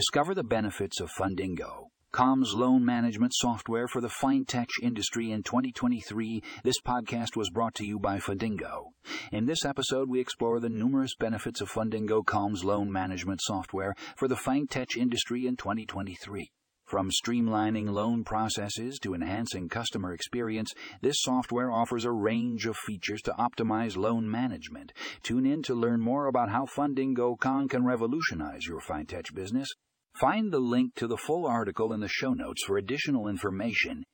Discover the benefits of Fundingo. Com's loan management software for the fintech industry in 2023. This podcast was brought to you by Fundingo. In this episode, we explore the numerous benefits of Fundingo Com's loan management software for the fintech industry in 2023. From streamlining loan processes to enhancing customer experience, this software offers a range of features to optimize loan management. Tune in to learn more about how Fundingo.com can revolutionize your fintech business. Find the link to the full article in the show notes for additional information